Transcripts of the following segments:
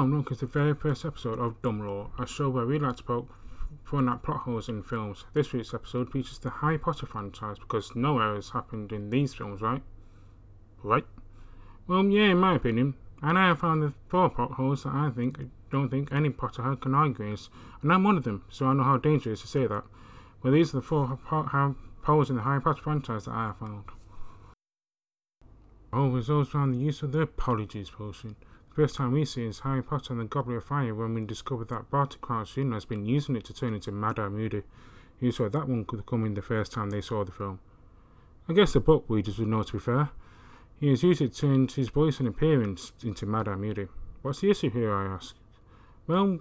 And welcome to the very first episode of Dumb Lore, a show where we like to poke fun at plot holes in films. This week's episode features the Harry Potter franchise because no errors happened in these films, right? Right? Well, yeah, in my opinion. And I have found the four plot holes that I think don't think any Potterhead can argue against, and I'm one of them, so I know how dangerous to say that. Well, these are the four plot holes in the Harry Potter franchise that I have found. Oh, results around the use of the Polyjuice potion. First time we see is Harry Potter and the Goblet of Fire when we discover that Barty Crouch Jr. has been using it to turn into Mad Eye Moody. Who saw that one coming the first time they saw the film? I guess the book readers would know to be fair. He has used it to turn his voice and appearance into Mad Eye Moody. What's the issue here, I ask? Well,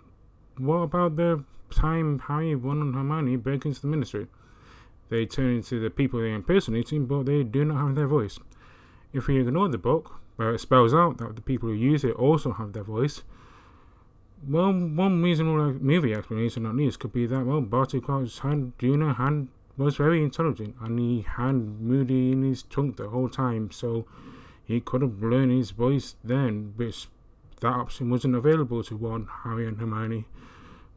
what about the time Harry, Ron and Hermione break into the Ministry? They turn into the people they're impersonating, but they do not have their voice. If we ignore the book, where it spells out that the people who use it also have their voice. Well, one reasonable movie explanation at least could be that well, Barty Crouch had Junior hand was very intelligent and he had Moody in his trunk the whole time, so he could have learned his voice then, which that option wasn't available to one Harry, and Hermione.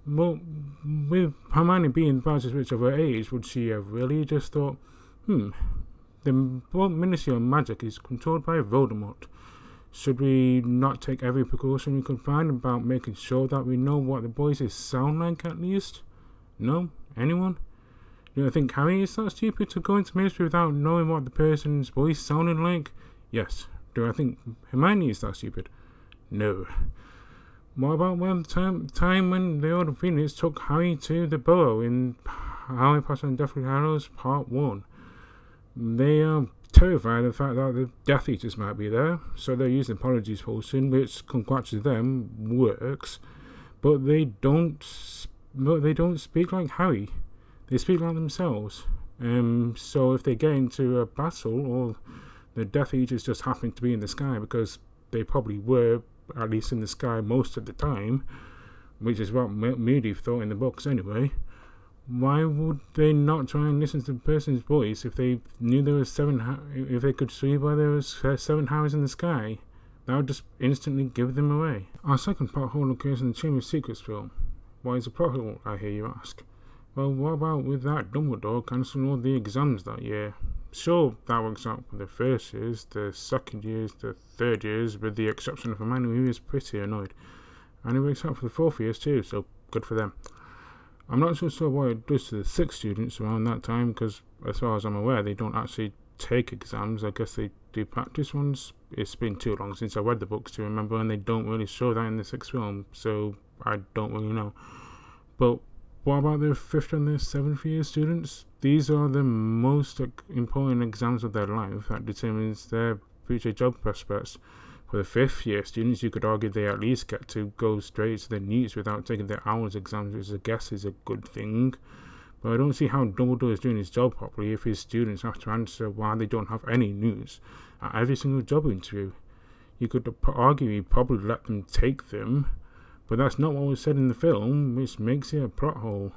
Well, with Hermione being about as rich of her age, would she have really just thought, hmm, the Ministry of Magic is controlled by Voldemort. Should we not take every precaution we can find about making sure that we know what the voices sound like at least? No? Anyone? Do you think Harry is that stupid to go into ministry without knowing what the person's voice sounded like? Yes. Do I think Hermione is that stupid? No. What about when the time, time when the Order of Phoenix took Harry to the Burrow in Harry Potter and Deathly Hallows Part 1? They are terrified of the fact that the Death Eaters might be there, so they're using Polyjuice Potion, which, congrats to them, works. But they don't, but they don't speak like Harry. They speak like themselves. Um, so if they get into a battle, or the Death Eaters just happen to be in the sky because they probably were at least in the sky most of the time, which is what Moody thought in the books anyway why would they not try and listen to the person's voice if they knew there was seven? If they could see why there was uh, seven Harrys in the sky, that would just instantly give them away. Our second plot hole occurs in the Chamber of Secrets film. Why is a plot hole? I hear you ask. Well, what about with that Dumbledore cancelling all the exams that year? Sure, that works out for the first years, the second years, the third years, with the exception of Hermione, who is pretty annoyed. And it works out for the fourth years too, so good for them. I'm not so sure what it does to the six students around that time because, as far as I'm aware, they don't actually take exams. I guess they do practice ones. It's been too long since I read the books to remember, and they don't really show that in the sixth film, so I don't really know. But what about the fifth and the seventh year students? These are the most important exams of their life that determines their future job prospects. For the fifth year students, you could argue they at least get to go straight to the NEWTs without taking their OWLs exams, which I guess is a good thing. But I don't see how Dumbledore is doing his job properly if his students have to answer why they don't have any news at every single job interview. You could argue he probably let them take them, but that's not what was said in the film, which makes it a plot hole.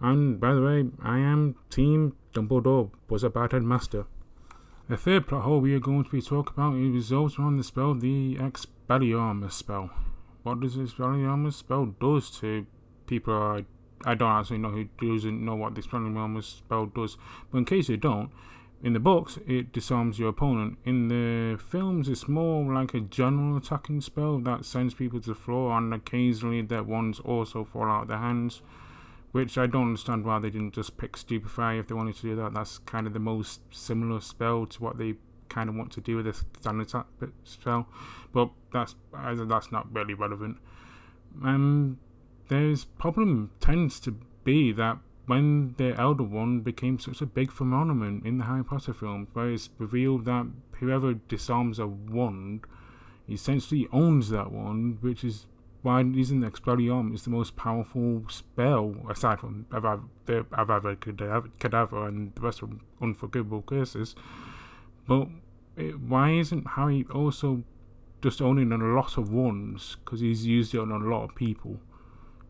And by the way, I am Team Dumbledore was a bad headmaster. The third plot hole we are going to be talking about is resolves around the spell, the Expelliarmus spell. What does Expelliarmus spell does to people? I, I don't actually know who doesn't know what the Expelliarmus spell does, but in case you don't, in the books it disarms your opponent. In the films, it's more like a general attacking spell that sends people to the floor, and occasionally their ones also fall out of their hands which I don't understand why they didn't just pick Stupefy if they wanted to do that. That's kind of the most similar spell to what they kind of want to do with this standard spell, but that's that's not really relevant. Um, there's problem tends to be that when the Elder Wand became such a big phenomenon in the Harry Potter films, where it's revealed that whoever disarms a wand essentially owns that wand, which is why isn't Expelliarmus the most powerful spell aside from Avada Kedavra and the rest of Unforgivable Curses? But it, why isn't Harry also just owning a lot of wands? Because he's used it on a lot of people.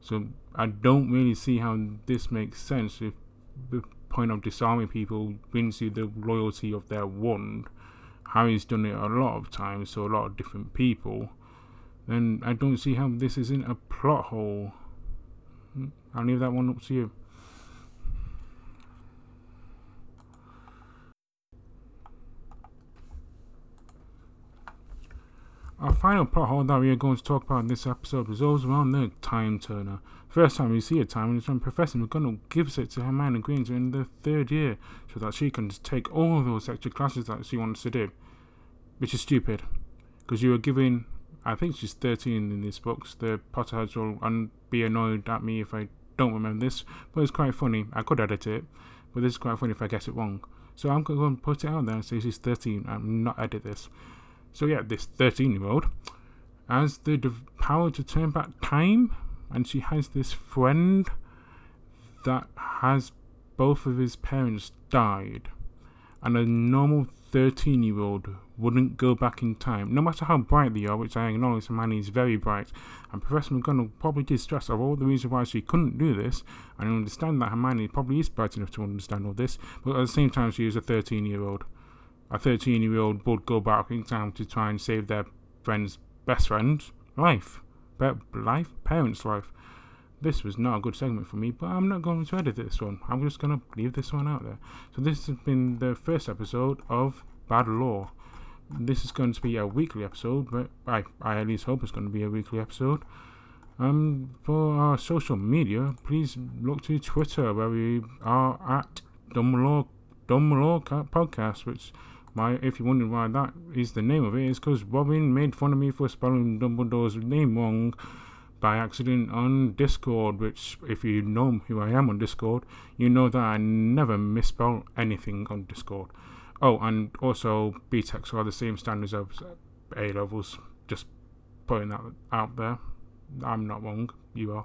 So I don't really see how this makes sense if the point of disarming people wins you the loyalty of their wand. Harry's done it a lot of times, so a lot of different people then I don't see how this isn't a plot hole. Hmm, I'll leave that one up to you. Our final plot hole that we are going to talk about in this episode revolves around the time turner. First time we see a time Turner is when Professor McGonagall gives it to Hermione Granger in the third year so that she can take all of those extra classes that she wants to do. Which is stupid. Because you are giving, I think she's 13 in these books. The Potterheads will un- be annoyed at me if I don't remember this, but it's quite funny. I could edit it, but this is quite funny if I get it wrong. So I'm going to put it out there and say she's 13 I'm not edit this. So yeah, this 13 year old has the power to turn back time, and she has this friend that has both of his parents died, and a normal 13 year old wouldn't go back in time, no matter how bright they are, which I acknowledge Hermione is very bright. And Professor McGonagall probably did stress of all the reasons why she couldn't do this, and I understand that Hermione probably is bright enough to understand all this, but at the same time, she is a 13 year old a 13 year old would go back in time to try and save their friend's best friend's life. But life? Parents' life. This was not a good segment for me, but I'm not going to edit this one. I'm just going to leave this one out there. So, this has been the first episode of Bad Law. This is going to be a weekly episode, but I, I at least hope it's going to be a weekly episode. Um, for our social media, please look to Twitter where we are at Dumb Lore, Dumb Podcast, which my, if you're wondering why that is the name of it, is because Robin made fun of me for spelling Dumbledore's name wrong by accident on Discord. Which, if you know who I am on Discord, you know that I never misspell anything on Discord. Oh, and also BTECs are the same standards as A levels. Just putting that out there. I'm not wrong. You are.